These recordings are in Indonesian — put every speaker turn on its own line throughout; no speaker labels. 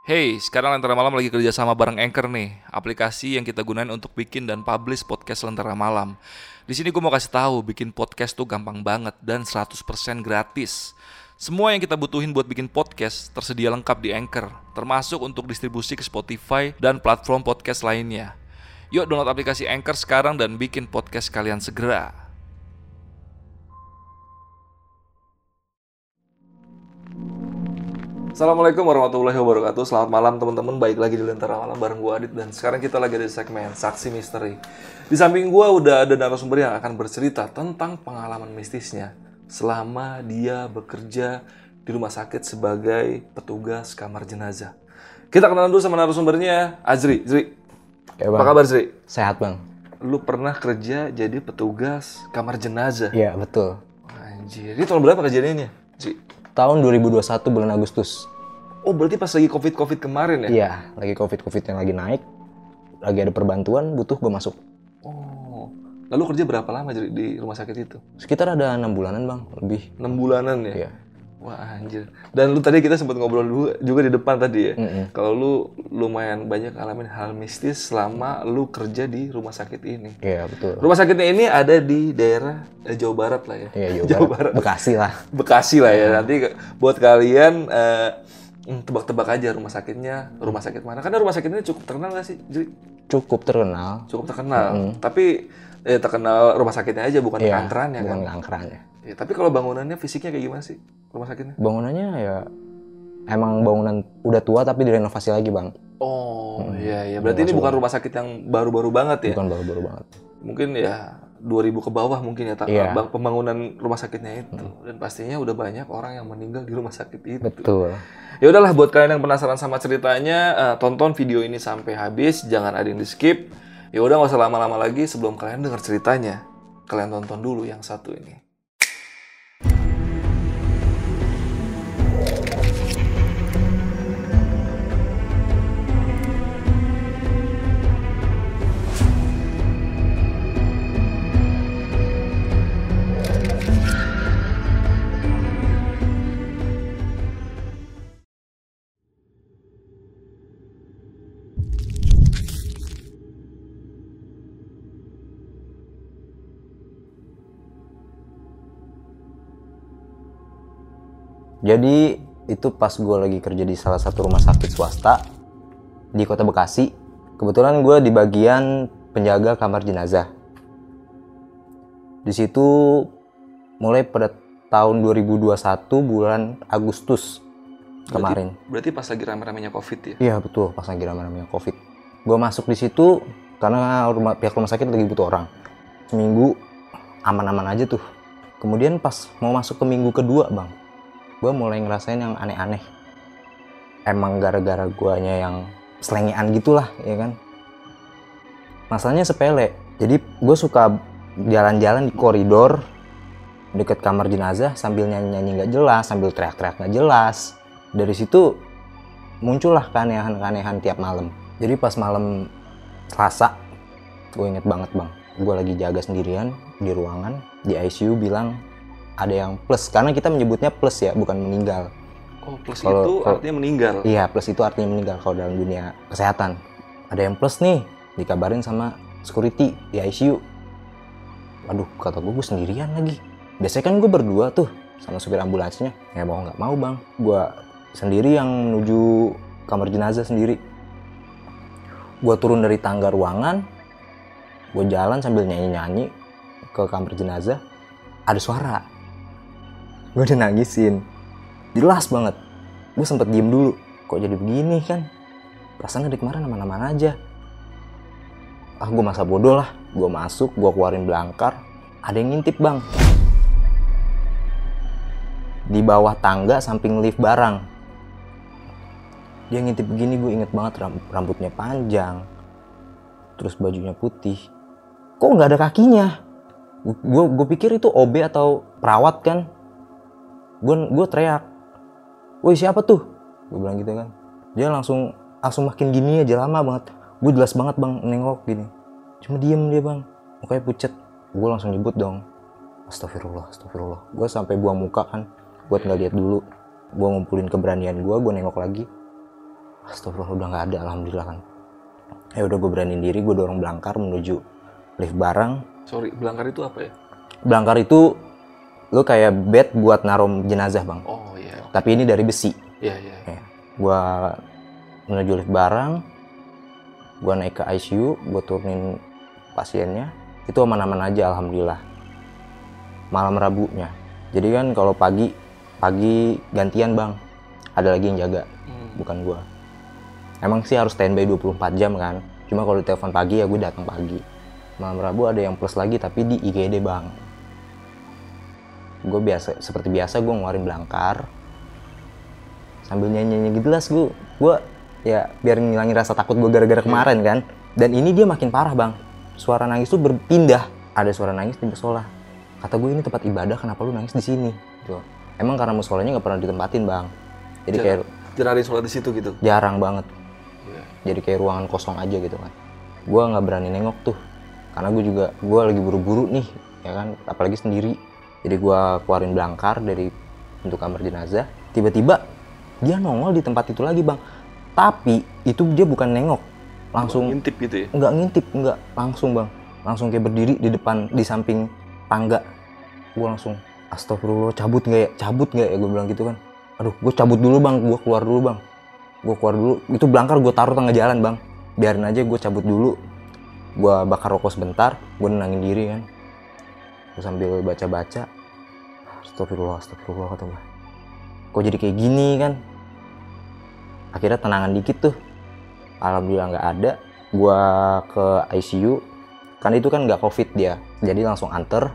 Hey, sekarang Lentera Malam lagi kerja sama bareng Anchor nih, aplikasi yang kita gunain untuk bikin dan publish podcast Lentera Malam. Di sini gue mau kasih tahu, bikin podcast tuh gampang banget dan 100% gratis. Semua yang kita butuhin buat bikin podcast tersedia lengkap di Anchor, termasuk untuk distribusi ke Spotify dan platform podcast lainnya. Yuk download aplikasi Anchor sekarang dan bikin podcast kalian segera. Assalamualaikum warahmatullahi wabarakatuh Selamat malam teman-teman Baik lagi di Lentera Malam bareng gue Adit Dan sekarang kita lagi di segmen Saksi Misteri Di samping gue udah ada narasumber yang akan bercerita Tentang pengalaman mistisnya Selama dia bekerja di rumah sakit sebagai petugas kamar jenazah Kita kenalan dulu sama narasumbernya Azri Azri,
Ya,
apa kabar Azri?
Sehat bang.
Lu pernah kerja jadi petugas kamar jenazah?
Iya betul.
Anjir, ini tahun berapa kejadiannya? Azri?
Tahun 2021 bulan Agustus.
Oh berarti pas lagi covid-covid kemarin ya?
Iya, lagi covid-covid yang lagi naik, lagi ada perbantuan, butuh gue masuk.
Oh, lalu kerja berapa lama jadi di rumah sakit itu?
Sekitar ada enam bulanan bang, lebih.
6 bulanan ya?
Iya.
Wah anjir. Dan lu tadi kita sempat ngobrol dulu juga di depan tadi ya.
Mm-mm.
Kalau lu lumayan banyak ngalamin hal mistis selama lu kerja di rumah sakit ini.
Iya betul.
Rumah sakitnya ini ada di daerah eh, Jawa Barat lah ya.
Iya Jawa,
Jawa
Barat. Bekasi lah.
Bekasi lah ya. Nanti ke- buat kalian eh, hmm, tebak-tebak aja rumah sakitnya, rumah sakit mana. Karena rumah sakit ini cukup terkenal nggak sih? Jadi
Cukup terkenal.
cukup terkenal. Tapi eh, terkenal rumah sakitnya aja bukan kantorannya kan.
Bukan angkerannya.
Ya, tapi kalau bangunannya fisiknya kayak gimana sih rumah sakitnya?
Bangunannya ya emang bangunan udah tua tapi direnovasi lagi bang.
Oh
Hmm.
iya iya. Berarti ini bukan rumah sakit yang baru-baru banget ya?
Bukan baru-baru banget.
Mungkin ya 2000 ke bawah mungkin ya bang- pembangunan rumah sakitnya itu. Dan pastinya udah banyak orang yang meninggal di rumah sakit itu.
Betul.
Ya udahlah buat kalian yang penasaran sama ceritanya, eh, tonton video ini sampai habis, jangan ada yang di skip. Ya udah nggak usah lama-lama lagi sebelum kalian dengar ceritanya. Kalian tonton dulu yang satu ini.
Jadi itu pas gue lagi kerja di salah satu rumah sakit swasta di kota Bekasi. Kebetulan gue di bagian penjaga kamar jenazah. Di situ mulai pada tahun 2021 bulan Agustus kemarin.
Berarti pas lagi rame-ramenya covid ya?
Iya betul pas lagi ramai-ramainya COVID. Gue masuk di situ karena rumah, pihak rumah sakit lagi butuh orang. Seminggu aman-aman aja tuh. Kemudian pas mau masuk ke minggu kedua bang, gue mulai ngerasain yang aneh-aneh. Emang gara-gara guanya yang selengean gitulah ya kan. Masalahnya sepele. Jadi gue suka jalan-jalan di koridor deket kamar jenazah sambil nyanyi-nyanyi nggak jelas, sambil teriak-teriak nggak jelas. Dari situ muncullah keanehan-keanehan tiap malam. Jadi pas malam Selasa, gue inget banget bang, gue lagi jaga sendirian di ruangan, di ICU bilang ada yang plus, karena kita menyebutnya plus ya, bukan meninggal.
Oh plus
Kalau-
itu
kalau-
artinya meninggal.
Iya, plus itu artinya meninggal kalau dalam dunia kesehatan. Ada yang plus nih, dikabarin sama security di ICU. Waduh, kata gue, gue sendirian lagi. Biasanya kan gue berdua tuh sama supir ambulansnya. Ya mau nggak mau bang, gue sendiri yang menuju kamar jenazah sendiri. Gue turun dari tangga ruangan, gue jalan sambil nyanyi-nyanyi ke kamar jenazah. Ada suara. Gue udah nangisin. Jelas banget. Gue sempet diem dulu. Kok jadi begini kan? Perasaan dari kemarin aman-aman aja. Ah gue masa bodoh lah. Gue masuk gue keluarin belangkar. Ada yang ngintip bang. Di bawah tangga samping lift barang. Dia ngintip begini gue inget banget ram- rambutnya panjang. Terus bajunya putih. Kok nggak ada kakinya? Gue pikir itu OB atau perawat kan gue gue teriak woi siapa tuh? Gue bilang gitu kan. Dia langsung langsung makin gini aja lama banget. Gue jelas banget bang nengok gini. Cuma diem dia bang. Mukanya pucet. Gue langsung nyebut dong. Astagfirullah astagfirullah. Gue sampai buang muka kan buat nggak lihat dulu. Gue ngumpulin keberanian gue gue nengok lagi. Astagfirullah udah nggak ada alhamdulillah kan. Ya udah gue beraniin diri gue dorong belangkar menuju lift barang.
Sorry, belangkar itu apa ya?
belangkar itu lu kayak bed buat naruh jenazah bang.
Oh iya,
tapi ini dari besi.
Iya iya.
ya. gue menuju lift barang gue naik ke ICU gue turunin pasiennya. Itu aman-aman aja alhamdulillah. Malam rabunya. Jadi kan kalau pagi pagi gantian bang. Ada lagi yang jaga
Hmm.
bukan gua. Emang sih harus standby 24 jam kan. Cuma kalau telepon pagi ya gue datang pagi. Malam rabu ada yang plus lagi tapi di IGD bang gue biasa seperti biasa gue ngeluarin belangkar. Sambil nyanyi nyanyi gitu lah gue gue ya biar ngilangin rasa takut gue gara-gara kemarin kan? Dan ini dia makin parah bang. Suara nangis tuh berpindah. Ada suara nangis di musola. Kata gue ini tempat ibadah kenapa lu nangis di sini? Gitu. Emang karena musolanya nggak pernah ditempatin bang. Jadi
Jarang.
kayak
Jarang ada sholat di situ gitu.
jarang banget.
Iya.
jadi kayak ruangan kosong aja gitu kan. Gue nggak berani nengok tuh. Karena gue juga gue lagi buru-buru nih ya kan? Apalagi sendiri jadi gue keluarin belangkar dari untuk kamar jenazah. Tiba-tiba dia nongol di tempat itu lagi bang. Tapi itu dia bukan nengok. Langsung
ngintip gitu ya.
nggak ngintip nggak. Langsung bang. Langsung kayak berdiri di depan di samping tangga. Gue langsung astagfirullah cabut nggak ya? Cabut nggak ya? Gue bilang gitu kan. Aduh gue cabut dulu bang. Gue keluar dulu bang. Gue keluar dulu. Itu belangkar gue taruh tengah jalan bang. Biarin aja gue cabut dulu. Gue bakar rokok sebentar gue nenangin diri kan gue sambil baca-baca astagfirullah astagfirullah kata gue kok jadi kayak gini kan? Akhirnya tenangan dikit tuh. Alhamdulillah nggak ada. Gua ke ICU kan itu kan nggak covid dia. Jadi langsung anter.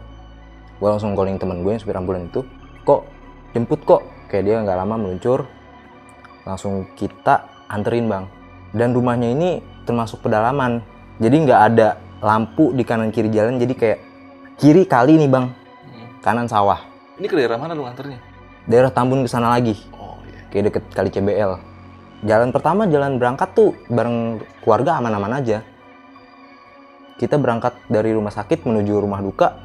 Gua langsung calling temen gue yang supir ambulan itu. Kok jemput kok? Kayak dia nggak lama meluncur. Langsung kita anterin bang. Dan rumahnya ini termasuk pedalaman. Jadi nggak ada lampu di kanan kiri jalan. Jadi kayak kiri kali nih bang
Hmm.
kanan sawah
Ini ke daerah mana lu anternya?
daerah Tambun ke sana lagi
Oh iya.
kayak deket kali CBL. Jalan pertama jalan berangkat tuh bareng keluarga aman-aman aja. Kita berangkat dari rumah sakit menuju rumah duka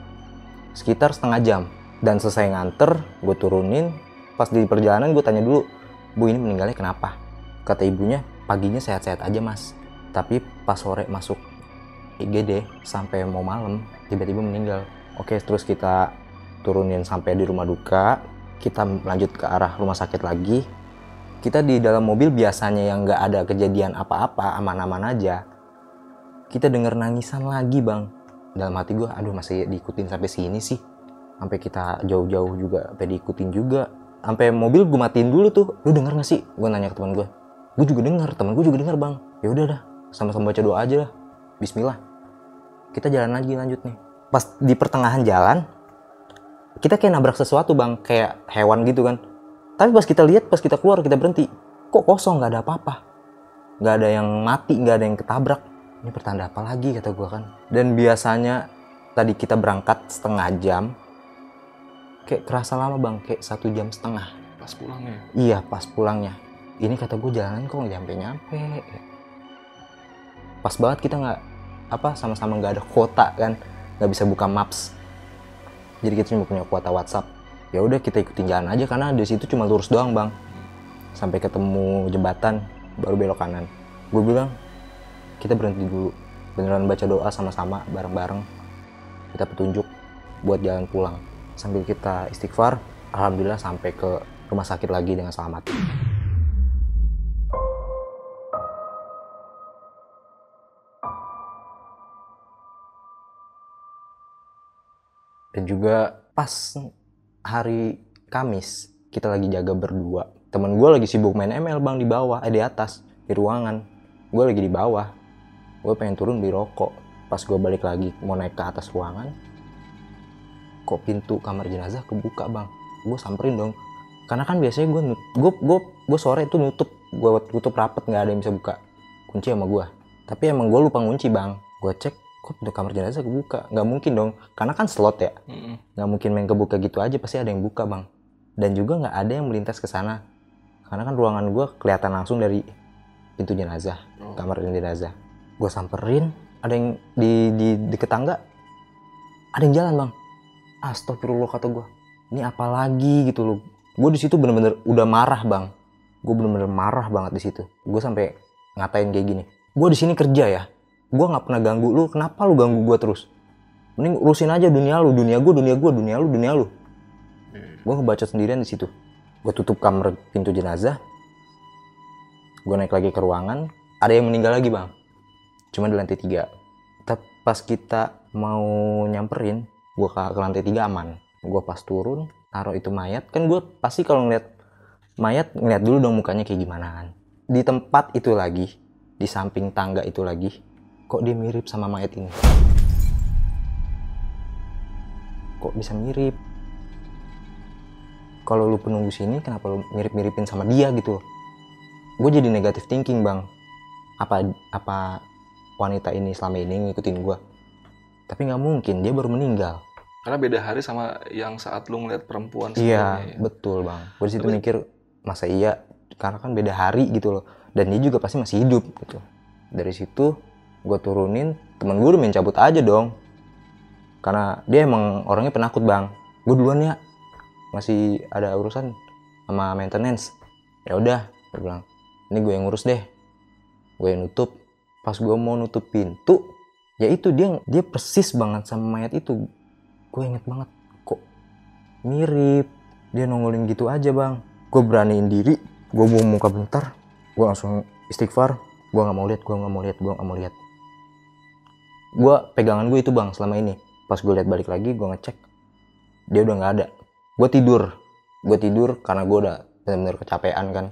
sekitar setengah jam. Dan selesai nganter, gue turunin. Pas di perjalanan gue tanya dulu, Bu ini meninggalnya kenapa? Kata ibunya, paginya sehat-sehat aja mas. Tapi pas sore masuk IGD sampai mau malam, tiba-tiba meninggal. Oke, terus kita turunin sampai di rumah duka, kita lanjut ke arah rumah sakit lagi. Kita di dalam mobil biasanya yang nggak ada kejadian apa-apa, aman-aman aja. Kita denger nangisan lagi bang. Dalam hati gue, aduh masih diikutin sampai sini sih. Sampai kita jauh-jauh juga, sampai diikutin juga. Sampai mobil gue matiin dulu tuh. Lu denger gak sih? Gue nanya ke teman gue. Gue juga denger, teman gue juga denger bang. Ya udah dah, sama-sama baca doa aja lah. Bismillah. Kita jalan lagi lanjut nih. Pas di pertengahan jalan, kita kayak nabrak sesuatu bang. Kayak hewan gitu kan. Tapi pas kita lihat pas kita keluar kita berhenti. Kok kosong? Nggak ada apa-apa. Nggak ada yang mati nggak ada yang ketabrak. Ini pertanda apa lagi kata gua kan. Dan biasanya tadi kita berangkat setengah jam kayak kerasa lama bang. Kayak satu jam setengah.
Pas pulangnya.
iya pas pulangnya. Ini kata gue jalanan kok nggak nyampe nyampe pas banget kita nggak apa sama-sama nggak ada kuota kan nggak bisa buka maps. Jadi kita cuma punya kuota WhatsApp. Ya udah kita ikutin jalan aja karena di situ cuma lurus doang bang. Sampai ketemu jembatan baru belok kanan. Gue bilang kita berhenti dulu. Beneran baca doa sama-sama bareng-bareng. Kita petunjuk buat jalan pulang. Sambil kita istighfar alhamdulillah sampai ke rumah sakit lagi dengan selamat dan juga pas hari Kamis kita lagi jaga berdua. Temen gue lagi sibuk main ML bang di bawah eh di atas di ruangan. Gue lagi di bawah. Gue pengen turun beli rokok. Pas gue balik lagi mau naik ke atas ruangan kok pintu kamar jenazah kebuka bang? Gue samperin dong. Karena kan biasanya gue gue gue gue sore itu nutup gue tutup rapet nggak ada yang bisa buka kunci sama gue tapi emang gue lupa ngunci bang. Gue cek kok pintu kamar jenazah kebuka? Nggak mungkin dong. Karena kan slot ya. Nggak mungkin main kebuka gitu aja pasti ada yang buka bang. Dan juga nggak ada yang melintas ke sana. Karena kan ruangan gue kelihatan langsung dari pintu jenazah
Oh.
kamar jenazah. Gue samperin ada yang di di deket tangga. Ada yang jalan bang. Astagfirullah kata gue ini apa lagi gitu loh. Gue di situ bener-bener udah marah bang. Gue bener-bener marah banget di situ. Gue sampai ngatain kayak gini. Gue di sini kerja ya gue nggak pernah ganggu lu kenapa lu ganggu gue terus? Mending urusin aja dunia lu dunia gue dunia gue dunia lu dunia lu. Gue ngebaca sendirian di situ. Gue tutup kamar pintu jenazah. Gue naik lagi ke ruangan. Ada yang meninggal lagi bang. Cuma di lantai tiga. Tapi pas kita mau nyamperin gue ke, ke lantai tiga aman. Gue pas turun taruh itu mayat. Kan gue pasti kalau ngeliat mayat ngeliat dulu dong mukanya kayak gimana kan. Di tempat itu lagi di samping tangga itu lagi kok dia mirip sama mayat ini? Kok bisa mirip? Kalau lu penunggu sini kenapa lu mirip-miripin sama dia gitu? Loh gue jadi negatif thinking bang. Apa apa wanita ini selama ini ngikutin gue tapi nggak mungkin dia baru meninggal.
Karena beda hari sama yang saat lu ngeliat perempuan
iya
ya.
betul bang. Gue di situ
Tapi-
mikir masa iya? Karena kan beda hari gitu loh. Dan dia juga pasti masih hidup gitu. Dari situ gue turunin temen gue udah main cabut aja dong. Karena dia emang orangnya penakut bang. Gue duluan ya. Masih ada urusan sama maintenance. Ya udah gue bilang ini gue yang ngurus deh. Gue yang nutup. Pas gue mau nutup pintu ya itu dia dia persis banget sama mayat itu. Gue inget banget kok mirip. Dia nongolin gitu aja bang. Gue beraniin diri gue buang muka bentar gue langsung istighfar. Gue nggak mau lihat gue nggak mau lihat gue nggak mau lihat gue pegangan gue itu bang selama ini pas gue lihat balik lagi gue ngecek dia udah nggak ada gue tidur gue tidur karena gue udah benar-benar kecapean kan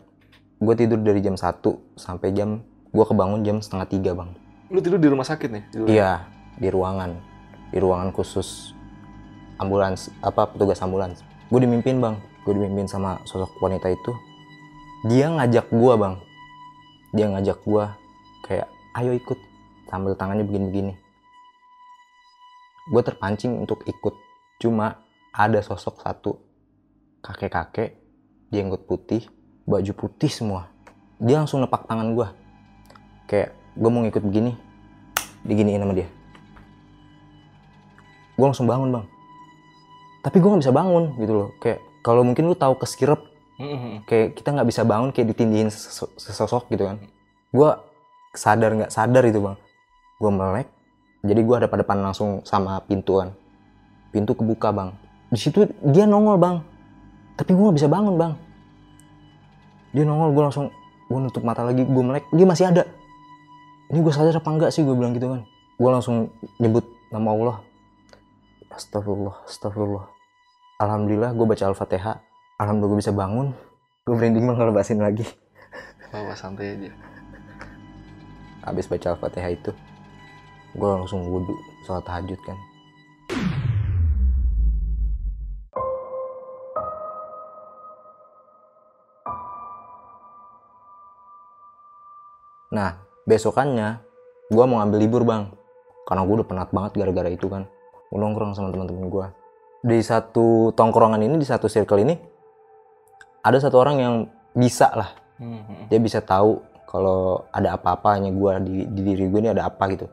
gue tidur dari jam 1 sampai jam gue kebangun jam setengah tiga bang
Lu tidur di rumah sakit nih? Tidur.
Iya, di ruangan. Di ruangan khusus ambulans, apa petugas ambulans. Gue dimimpin bang, gue dimimpin sama sosok wanita itu. Dia ngajak gua bang, dia ngajak gua kayak, ayo ikut, sambil tangannya begini-begini. Gue terpancing untuk ikut, cuma ada sosok satu kakek-kakek, jenggot putih, baju putih semua. Dia langsung nepak tangan gua, kayak gue mau ngikut begini diginiin sama dia. Gue langsung bangun bang. Tapi gue nggak bisa bangun gitu loh. Kayak kalau mungkin lu tahu keskirep kayak kita nggak bisa bangun kayak ditindihin seso- sesosok gitu kan. Gue sadar nggak sadar itu bang. Gue melek jadi gue ada pada depan langsung sama pintu kan. Pintu kebuka bang. Di situ dia nongol bang. Tapi gue nggak bisa bangun bang. Dia nongol gue langsung gue nutup mata lagi gue melek dia masih ada. Ini gue sadar apa enggak sih gue bilang gitu kan. Gue langsung nyebut nama Allah. Astagfirullah astagfirullah. Alhamdulillah gue baca al-fatihah. Alhamdulillah gue bisa bangun. Gue branding bahasin lagi.
Bawa santai aja.
habis baca al-fatihah itu gue langsung wudhu sholat tahajud kan. Nah besokannya gue mau ngambil libur bang. Karena gue udah penat banget gara-gara itu kan. Gue nongkrong sama teman-teman gue di satu tongkrongan ini di satu circle ini ada satu orang yang bisa lah.
Mm-mm.
dia bisa tahu kalau ada apa-apanya gue di, di diri gue ini ada apa gitu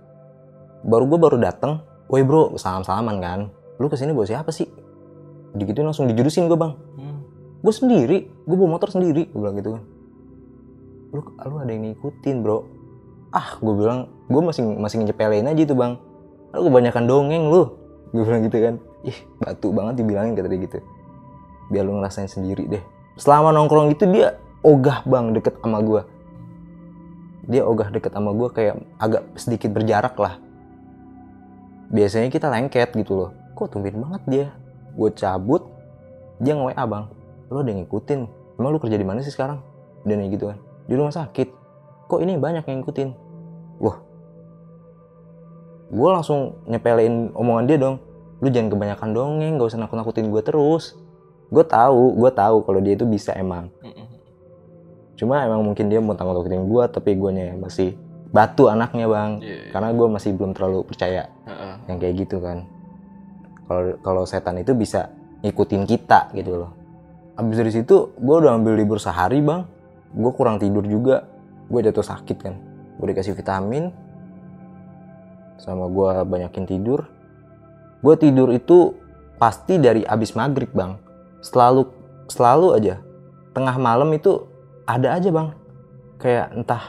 baru gue baru dateng woi bro salam salaman kan? Lu ke sini bawa siapa sih? Gitu langsung dijurusin gue bang.
Mm.
gue sendiri gue bawa motor sendiri gue bilang gitu kan. Lu lu ada yang ngikutin bro. Ah gue bilang gue masih masih nyepelein aja itu bang. Lu kebanyakan dongeng lu. Gue bilang gitu kan. Ih batu banget dibilangin kata dia gitu. Biar lu ngerasain sendiri deh. Selama nongkrong itu dia ogah bang deket sama gue dia ogah deket sama gue kayak agak sedikit berjarak lah biasanya kita lengket gitu loh. Kok tumben banget dia? Gue cabut dia nge WA bang. Lo yang ngikutin? Emang lu kerja di mana sih sekarang? Dan kayak gitu kan? Di rumah sakit. Kok ini banyak yang ngikutin? Wah gue langsung nyepelein omongan dia dong. Lu jangan kebanyakan dongeng gak usah nakut nakutin gue terus. Gue tahu gue tahu kalau dia itu bisa emang. Cuma emang mungkin dia mau takut takutin gue tapi gue masih batu anaknya bang.
Iya, iya.
karena gue masih belum terlalu percaya
Heeh.
yang kayak gitu kan. Kalau kalau setan itu bisa ngikutin kita gitu loh. Abis dari situ gue udah ambil libur sehari bang. Gue kurang tidur juga. Gue jatuh sakit kan. Gue dikasih vitamin. Sama gue banyakin tidur. Gue tidur itu pasti dari abis maghrib bang. Selalu selalu aja. Tengah malam itu ada aja bang. Kayak entah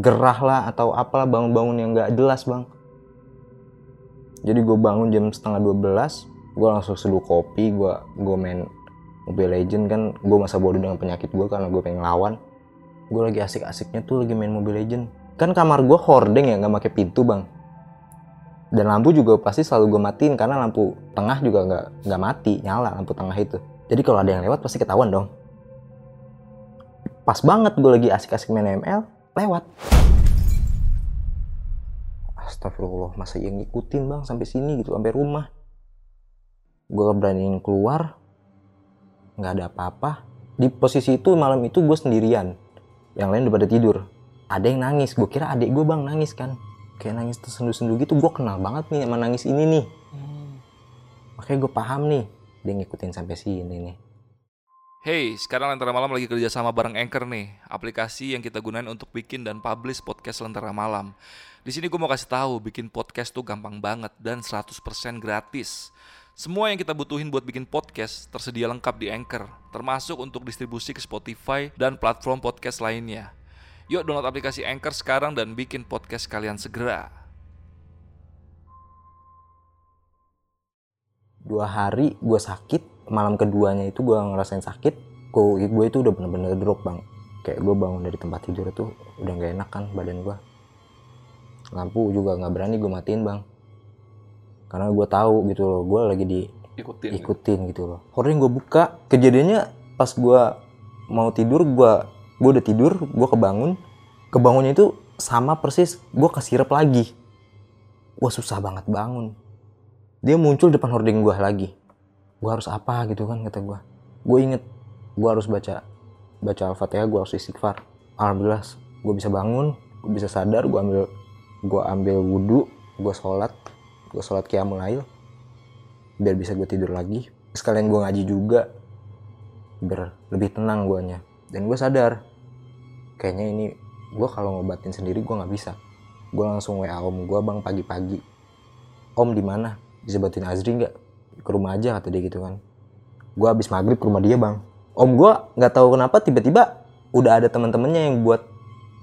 gerah lah atau apalah bangun-bangun yang nggak jelas bang. Jadi gue bangun jam setengah 12 gue langsung seduh kopi gue gue main Mobile Legend kan. Gue masa bodoh dengan penyakit gue karena gue pengen lawan. Gue lagi asik-asiknya tuh lagi main Mobile Legend kan kamar gue hordeng ya nggak pakai pintu bang. Dan lampu juga pasti selalu gue matiin karena lampu tengah juga nggak nggak mati nyala lampu tengah itu. Jadi kalau ada yang lewat pasti ketahuan dong. Pas banget gue lagi asik-asik main ML lewat. Astagfirullah masa yang ngikutin bang sampai sini gitu sampai rumah? Gue beraniin keluar nggak ada apa-apa. Di posisi itu malam itu gue sendirian. Yang lain udah pada tidur. Ada yang nangis gue kira adik gue bang nangis kan? Kayak nangis tersendu-sendu gitu gue kenal banget nih sama nangis ini nih. Makanya gue paham nih dia ngikutin sampai sini nih
Hey, sekarang Lentera Malam lagi kerja sama bareng Anchor nih, aplikasi yang kita gunain untuk bikin dan publish podcast Lentera Malam. Di sini gue mau kasih tahu, bikin podcast tuh gampang banget dan 100% gratis. Semua yang kita butuhin buat bikin podcast tersedia lengkap di Anchor, termasuk untuk distribusi ke Spotify dan platform podcast lainnya. Yuk download aplikasi Anchor sekarang dan bikin podcast kalian segera.
dua hari gue sakit malam keduanya itu gue ngerasain sakit gue gue itu udah bener-bener drop bang. Kayak gue bangun dari tempat tidur itu udah gak enak kan badan gue lampu juga nggak berani gue matiin bang. Karena gue tahu gitu loh gue lagi di
Ikutin.
ikutin gitu loh. Hordeng gue buka kejadiannya pas gue mau tidur gue gue udah tidur gue kebangun. Kebangunnya itu sama persis gue kesirep lagi. Wah susah banget bangun. Dia muncul depan hordeng gue lagi gue harus apa? gitu kan kata gue gue inget gue harus baca baca al-fatihah gue harus istighfar. Alhamdulillah gue bisa bangun gue bisa sadar gue ambil gue ambil wudhu gue sholat gue sholat qiyamul lail biar bisa gue tidur lagi. Sekalian gue ngaji juga biar lebih tenang guanya. Dan gue sadar kayaknya ini gue kalau ngobatin sendiri gue nggak bisa. Gue langsung wa om gue bang pagi-pagi om di mana? Bisa bantuin Azri nggak ke rumah aja kata dia gitu kan. Gue habis maghrib ke rumah dia bang. Om gue nggak tahu kenapa tiba-tiba udah ada teman-temannya yang buat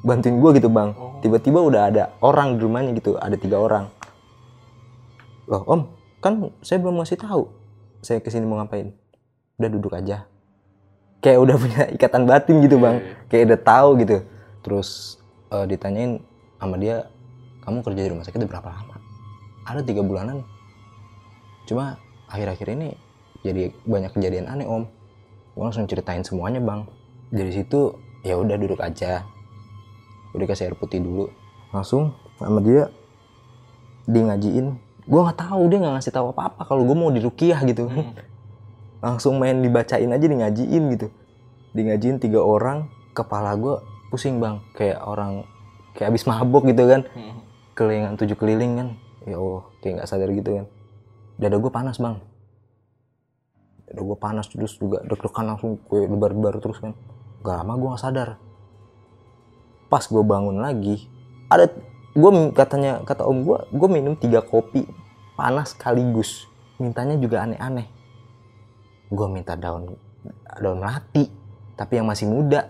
bantuin gue gitu bang. Tiba-tiba udah ada orang di rumahnya gitu ada tiga orang. Loh om kan saya belum ngasih tahu saya ke sini mau ngapain. Udah duduk aja. Kayak udah punya ikatan batin gitu bang. Kayak udah tahu gitu. Terus eh, ditanyain sama dia kamu kerja di rumah sakit udah berapa lama? Ada tiga bulanan. Cuma akhir-akhir ini jadi banyak kejadian aneh om. Gue langsung ceritain semuanya bang. Dari situ ya udah duduk aja. Udah kasih air putih dulu. Langsung sama dia dia ngajiin. Gue nggak tahu dia nggak ngasih tahu apa apa kalau gue mau dirukiah gitu. Kan langsung main dibacain aja di ngajiin gitu. Di ngajiin tiga orang kepala gue pusing bang. Kayak orang kayak abis mabok gitu kan. Kelilingan tujuh keliling kan. Ya allah kayak nggak sadar gitu kan dada gue panas bang. Dada gue panas terus juga deg-degan langsung gue lebar-lebar terus kan. Gak lama gue nggak sadar. Pas gue bangun lagi ada gue katanya kata om gue gue minum tiga kopi panas sekaligus. Mintanya juga aneh-aneh. Gue minta daun daun melati tapi yang masih muda.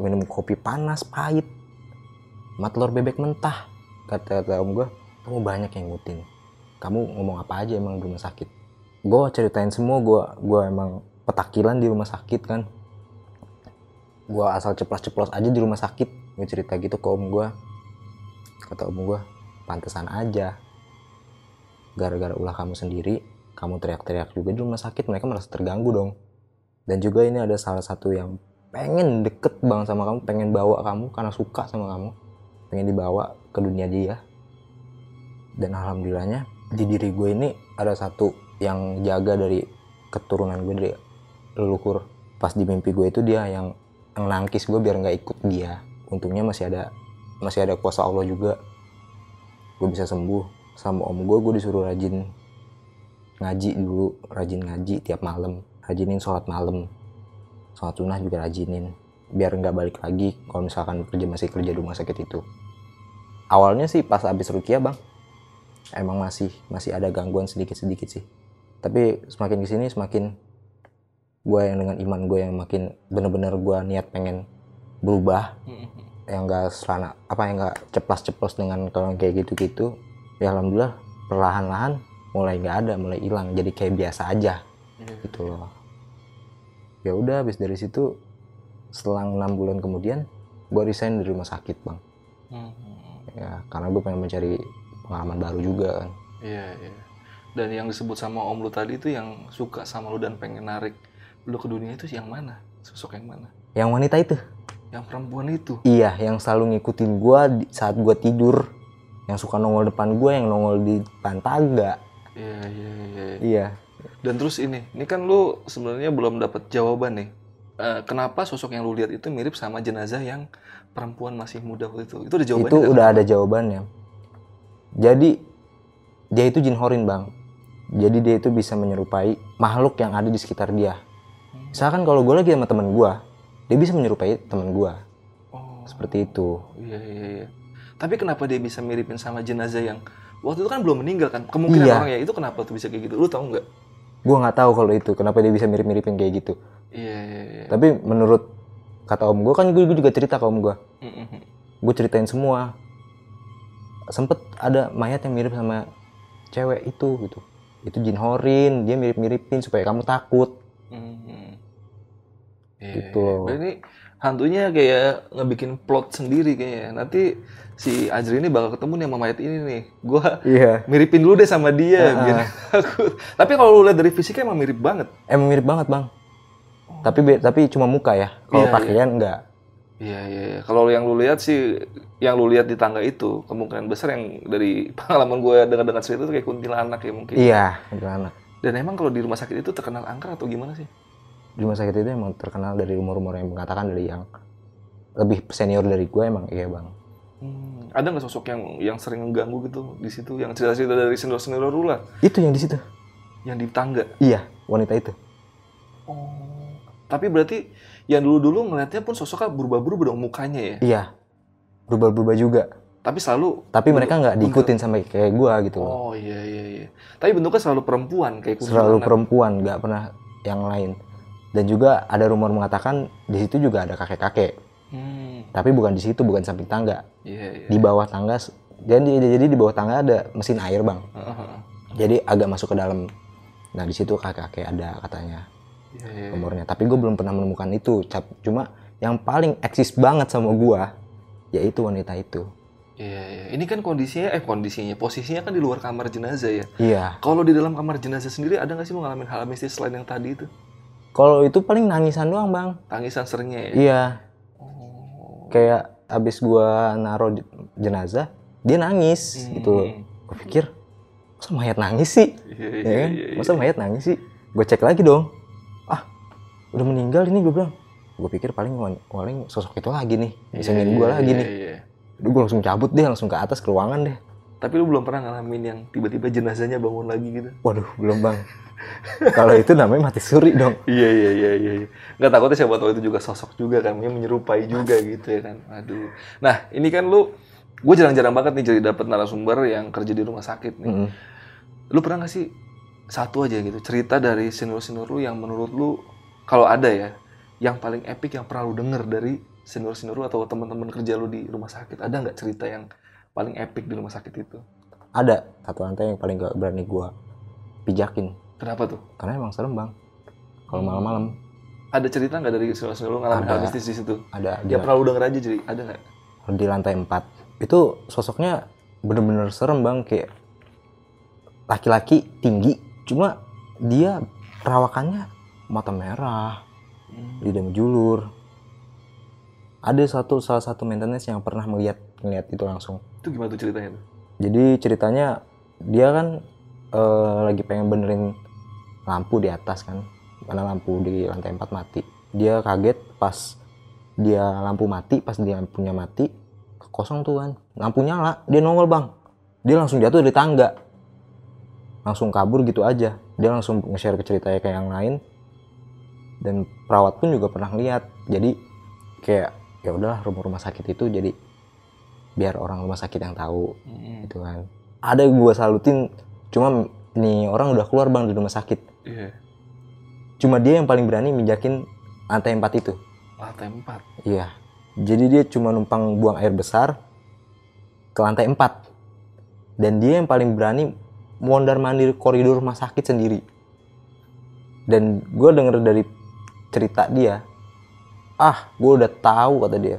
Minum kopi panas pahit. Sama telur bebek mentah kata, kata om gue kamu banyak yang ngutin kamu ngomong apa aja emang di rumah sakit? Gue ceritain semua gue gue emang petakilan di rumah sakit kan. Gue asal ceplos-ceplos aja di rumah sakit gue cerita gitu ke om gue kata om gue pantesan aja. Gara-gara ulah kamu sendiri kamu teriak-teriak juga di rumah sakit mereka merasa terganggu dong. Dan juga ini ada salah satu yang pengen deket banget sama kamu pengen bawa kamu karena suka sama kamu. Pengen dibawa ke dunia dia. Dan alhamdulillahnya di diri gue ini ada satu yang jaga dari keturunan gue dari leluhur. Pas di mimpi gue itu dia yang yang nangkis gue biar nggak ikut dia. Untungnya masih ada masih ada kuasa Allah juga. Gue bisa sembuh. Sama om gue gue disuruh rajin ngaji dulu rajin ngaji tiap malam. Rajinin sholat malam. Sholat sunnah juga rajinin. Biar nggak balik lagi kalau misalkan kerja masih kerja di rumah sakit itu. Awalnya sih pas habis rukia bang emang masih masih ada gangguan sedikit sedikit sih tapi semakin ke sini semakin gue yang dengan iman gue yang makin bener-bener gue niat pengen berubah
Mm-mm.
yang gak selana apa yang gak ceplas-ceplos dengan kalau kayak gitu-gitu ya alhamdulillah perlahan-lahan mulai nggak ada mulai hilang jadi kayak biasa aja
Iya.
gitu loh ya udah habis dari situ selang enam bulan kemudian gue resign dari rumah sakit bang
Mm-mm.
ya karena gue pengen mencari pengalaman baru juga kan
Iya, iya. Dan yang disebut sama om lu tadi itu yang suka sama lu dan pengen narik lu ke dunia itu yang mana? Sosok yang mana?
yang wanita itu
Yang perempuan itu.
iya yang selalu ngikutin gue saat gue tidur yang suka nongol depan gue yang nongol di depan tangga
Iya, iya, iya. iya.
iya
Dan terus ini, ini kan lu sebenarnya belum dapat jawaban nih. Eh, kenapa sosok yang lu lihat itu mirip sama jenazah yang perempuan masih muda waktu itu? Itu ada jawabannya?
itu udah ada jawabannya jadi dia itu jin horin bang jadi dia itu bisa menyerupai makhluk yang ada di sekitar dia misalkan kalau gue lagi sama temen gue dia bisa menyerupai temen gue
Oh,
seperti itu
iya, iya, iya. Tapi kenapa dia bisa miripin sama jenazah yang waktu itu kan belum meninggal kan? Kemungkinan
Iya.
orangnya itu kenapa tuh bisa kayak gitu? Lu tahu nggak?
gue nggak tahu kalau itu kenapa dia bisa mirip-miripin kayak gitu
Iya, iya, iya.
tapi menurut kata om gue kan gue juga cerita ke om gue
Mm-mm.
gue ceritain semua sempet ada mayat yang mirip sama cewek itu gitu itu jin horin dia mirip-miripin supaya kamu takut
Mhm. Iya,
Gitu
iya.
loh.
Berarti hantunya kayak ngebikin plot sendiri kayaknya. Nanti si Ajri ini bakal ketemu nih sama mayat ini nih. Gua
iya
miripin dulu deh sama dia biar takut. Tapi kalau lu lihat dari fisiknya emang mirip banget.
emang mirip banget bang tapi be- tapi cuma muka ya kalau
Iya, iya.
pakaian enggak
Iya, iya, iya. Kalau yang lu lihat sih yang lu lihat di tangga itu kemungkinan besar yang dari pengalaman gue dengar-dengar cerita itu kayak kuntilanak ya mungkin.
iya kuntilanak
Dan emang kalau di rumah sakit itu terkenal angker atau gimana sih?
di rumah sakit itu emang terkenal dari rumor-rumor yang mengatakan dari yang lebih senior dari gue emang iya bang
Hmm, ada nggak sosok yang yang sering mengganggu gitu di situ yang cerita-cerita dari senior-senior lu lah
itu yang di situ
yang di tangga?
iya wanita itu
Oh. Tapi berarti yang dulu-dulu ngeliatnya pun sosoknya berubah-berubah dong mukanya ya.
iya. Berubah-berubah juga.
Tapi selalu
tapi mereka nggak diikutin sampai kayak gue gitu loh.
Oh iya iya iya. Tapi bentuknya selalu perempuan kayak
selalu perempuan nggak pernah yang lain. Dan juga ada rumor mengatakan di situ juga ada kakek-kakek.
Hmm.
tapi bukan di situ bukan samping tangga.
Iya iya.
di bawah tangga jadi jadi di bawah tangga ada mesin air bang.
Heeh.
jadi agak masuk ke dalam. Nah di situ kakek-kakek ada katanya
Iya iya. iya.
umurnya tapi gue belum pernah menemukan itu Cap- cuma yang paling eksis banget sama gue yaitu wanita itu
Iya iya. Ini kan kondisinya eh kondisinya posisinya kan di luar kamar jenazah ya.
iya
Kalau di dalam kamar jenazah sendiri ada nggak sih mengalami hal mistis selain yang tadi itu?
kalau itu paling nangisan doang bang
Tangisan seringnya ya.
iya
Oh.
kayak abis gue naruh jenazah dia nangis gitu
Hmm.
gue pikir masa mayat nangis sih
Iya
ya
iya
kan
iya. iya.
masa mayat nangis sih gue cek lagi dong udah meninggal ini gue bilang gue pikir paling paling sosok itu lagi nih
Iya,
isengin
iya,
gue lagi
iya,
nih
iya.
Udah gue langsung cabut deh langsung ke atas ke ruangan deh
Tapi lu belum pernah ngalamin yang tiba-tiba jenazahnya bangun lagi gitu?
waduh belum bang kalau itu namanya mati suri dong
Iya iya iya iya. iya. Nggak takutnya siapa tahu itu juga sosok juga kan, menyerupai juga gitu ya kan. Aduh. Nah ini kan lu, gue jarang-jarang banget nih jadi dapet narasumber yang kerja di rumah sakit nih.
Mm-mm.
Lu pernah nggak sih satu aja gitu cerita dari senior-senior lu yang menurut lu kalau ada ya, yang paling epic yang pernah lu denger dari senior-senior lu atau teman-teman kerja lu di rumah sakit ada nggak cerita yang paling epic di rumah sakit itu?
ada satu lantai yang paling gak berani gue pijakin
Kenapa tuh?
karena emang serem bang kalau malam-malam
Ada cerita nggak dari senior-senior lu ngalamin hal mistis di situ?
ada dia
pernah lu denger aja jadi ada nggak?
di lantai 4 itu sosoknya bener-bener serem bang kayak laki-laki tinggi cuma dia perawakannya mata merah lidah menjulur ada satu salah satu maintenance yang pernah melihat melihat itu langsung.
Itu gimana tuh ceritanya
jadi ceritanya dia kan eh, lagi pengen benerin lampu di atas kan. Karena lampu di lantai 4 mati. Dia kaget pas dia lampu mati pas dia lampunya mati kosong tuh kan. Lampu nyala dia nongol bang. Dia langsung jatuh dari tangga. Langsung kabur gitu aja. Dia langsung nge-share ke ceritanya ke yang lain dan perawat pun juga pernah lihat jadi kayak ya udahlah rumah-rumah sakit itu jadi biar orang rumah sakit yang tahu gitu kan. Ada yang gue salutin cuma nih orang udah keluar bang dari rumah sakit.
Iya.
cuma dia yang paling berani minjakin lantai 4 itu.
Lantai 4.
iya. Jadi dia cuma numpang buang air besar ke lantai 4 dan dia yang paling berani mondar mandir koridor rumah sakit sendiri. Dan gue denger dari cerita dia ah gue udah tahu kata dia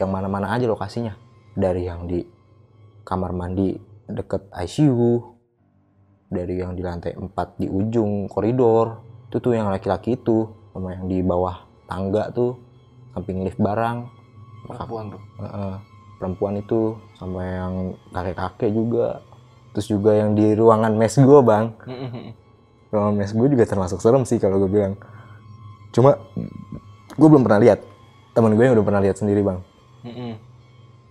yang mana-mana aja lokasinya. Dari yang di kamar mandi deket ICU dari yang di lantai 4 di ujung koridor itu tuh yang laki-laki itu sama yang di bawah tangga tuh samping lift barang.
Perempuan tuh.
Heeh. perempuan itu sama yang kakek-kakek juga. Terus juga yang di ruangan mes gue bang. Ruangan mes gue juga termasuk serem sih kalau gue bilang cuma gue belum pernah lihat. Teman gue yang udah pernah lihat sendiri bang.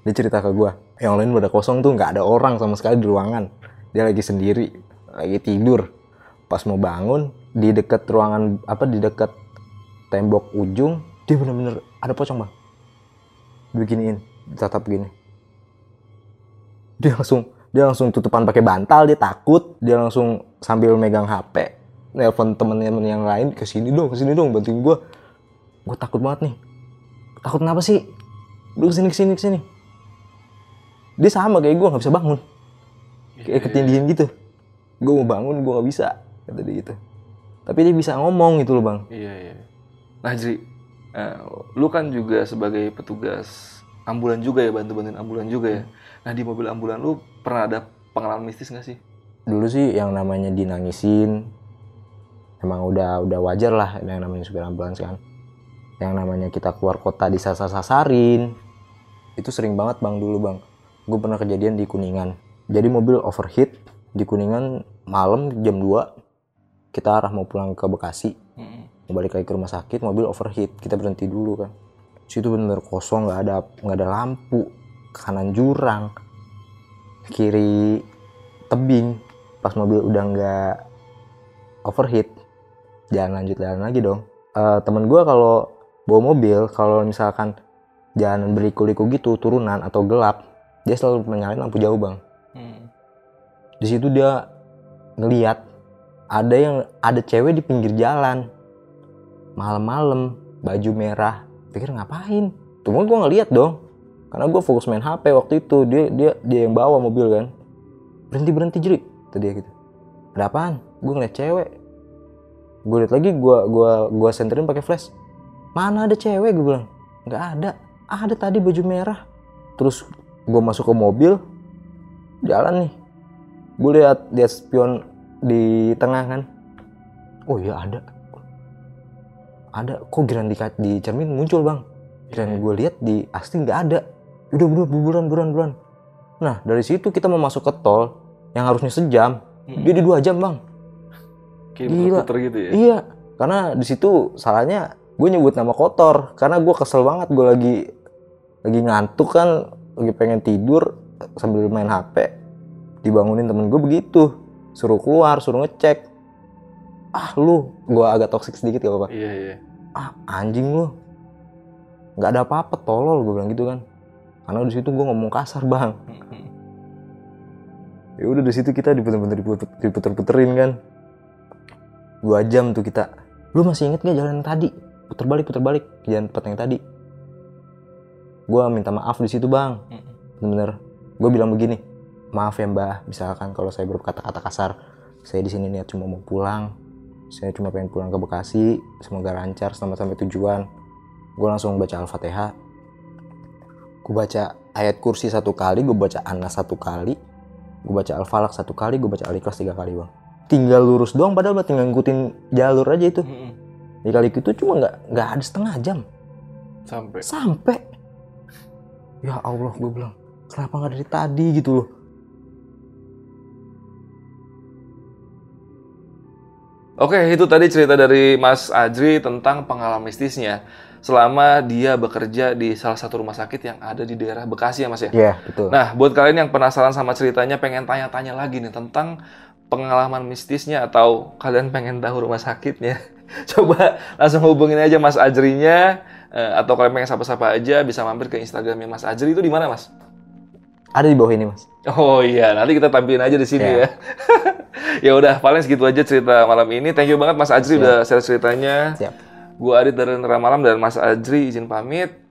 Dia cerita ke gue yang lain udah kosong tuh nggak ada orang sama sekali di ruangan. Dia lagi sendiri lagi tidur. Pas mau bangun di dekat ruangan apa di dekat tembok ujung dia bener-bener ada pocong bang. Beginiin tatap gini. Dia langsung dia langsung tutupan pakai bantal dia takut. Dia langsung sambil megang HP nelpon temen-temen yang lain ke sini dong ke sini dong bantuin gue gue takut banget nih. Takut kenapa sih? Lu ke sini ke sini ke sini dia sama kayak gue nggak bisa bangun. Kayak ketindihan gitu. Gue mau bangun gue nggak bisa kata dia gitu. Tapi dia bisa ngomong gitu loh bang.
Iya, iya. Nah, Jri, eh, lu kan juga sebagai petugas ambulan juga ya, bantu-bantuin ambulan juga ya. Nah, di mobil ambulan lu pernah ada pengalaman mistis nggak sih?
dulu sih yang namanya dinangisin emang udah udah wajar lah yang namanya supir ambulans kan. Yang namanya kita keluar kota disasar-sasarin. Itu sering banget bang dulu bang. Gue pernah kejadian di kuningan. Jadi mobil overheat di kuningan malam jam 2 kita arah mau pulang ke Bekasi. Mau balik lagi ke rumah sakit mobil overheat. Kita berhenti dulu kan. Situ bener kosong nggak ada nggak ada lampu kanan jurang kiri tebing. Pas mobil udah nggak overheat jangan lanjut jalan lagi dong. Eh, temen gue kalau bawa mobil kalau misalkan jalanan berliku-liku gitu turunan atau gelap dia selalu menyalain lampu jauh bang. Di situ dia ngeliat ada yang ada cewek di pinggir jalan. Malam-malam baju merah. Pikir ngapain? Cuma gue ngeliat dong. Karena gue fokus main HP waktu itu. Dia dia dia yang bawa mobil kan. Berhenti berhenti jerik tadi dia gitu. Ada apaan? Gue ngeliat cewek gue liat lagi gue gua gua senterin pakai flash. Mana ada cewek gue bilang. Nggak ada. Ada tadi baju merah. Terus gue masuk ke mobil jalan nih. Gue lihat lihat spion di tengah kan. Oh iya ada. Ada. Kok giran di, di cermin muncul bang? Giran gue lihat di asli nggak ada. Udah udah buruan buruan buruan. Nah dari situ kita mau masuk ke tol yang harusnya sejam. Jadi dua jam bang
Kayak
Gila.
gitu ya?
Iya, karena di situ salahnya gue nyebut nama kotor karena gue kesel banget gue lagi lagi ngantuk kan lagi pengen tidur sambil main HP dibangunin temen gue begitu. Suruh keluar suruh ngecek. Ah lu gue agak toxic sedikit gak apa-apa.
Iya, iya.
ah anjing lu. Nggak ada apa-apa tolol gue bilang gitu kan. Karena di situ gue ngomong kasar bang. Ya udah di situ kita diputer-puter diputer- diputer-puterin kan dua jam tuh kita. Lu masih inget gak jalan yang tadi? Puter balik puter balik jalan tempat yang tadi. Gue minta maaf di situ bang. Bener. Gue bilang begini maaf ya mbah. Misalkan kalau saya berkata-kata kasar saya di sini niat cuma mau pulang. Saya cuma pengen pulang ke Bekasi. Semoga lancar selamat sampai tujuan. Gue langsung baca al-fatihah. Gue baca ayat kursi satu kali gue baca anas satu kali gue baca al-falak satu kali gue baca al-ikhlas tiga kali bang tinggal lurus doang padahal mah tinggal ngikutin jalur aja itu. Di kali itu cuma nggak nggak ada setengah jam.
Sampai.
sampai. Ya Allah gue bilang kenapa nggak dari tadi? gitu loh.
Oke, itu tadi cerita dari Mas Ajri tentang pengalaman mistisnya. Selama dia bekerja di salah satu rumah sakit yang ada di daerah Bekasi ya Mas ya.
Iya betul.
Nah, buat kalian yang penasaran sama ceritanya, pengen tanya-tanya lagi nih tentang pengalaman mistisnya atau kalian pengen tahu rumah sakitnya, coba langsung hubungin aja Mas Ajrinya eh, atau kalian pengen sapa-sapa aja bisa mampir ke Instagramnya Mas Ajri itu di mana Mas?
Ada di bawah ini mas.
Oh iya, nanti kita tampilin aja di sini
Ya.
ya. ya udah, paling segitu aja cerita malam ini. Thank you banget Mas Ajri udah share ceritanya.
Siap.
Gua Adit dari Nera Malam dan Mas Ajri izin pamit.